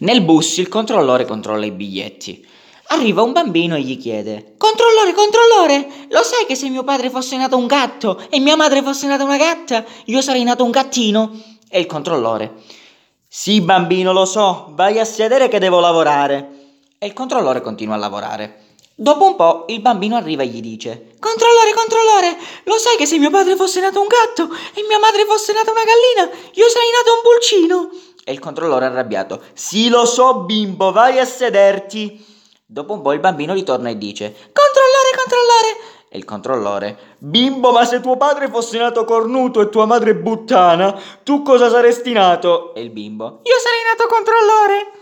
Nel bus il controllore controlla i biglietti. Arriva un bambino e gli chiede: Controllore, controllore, lo sai che se mio padre fosse nato un gatto e mia madre fosse nata una gatta, io sarei nato un gattino? E il controllore: Sì, bambino, lo so, vai a sedere che devo lavorare. E il controllore continua a lavorare. Dopo un po' il bambino arriva e gli dice: Controllore, controllore, lo sai che se mio padre fosse nato un gatto e mia madre fosse nata una gallina, io sarei nato un pulcino? E il controllore arrabbiato: Sì, lo so, bimbo, vai a sederti. Dopo un po' il bambino ritorna e dice: Controllore, controllore. E il controllore: Bimbo, ma se tuo padre fosse nato cornuto e tua madre buttana, tu cosa saresti nato? E il bimbo: Io sarei nato controllore.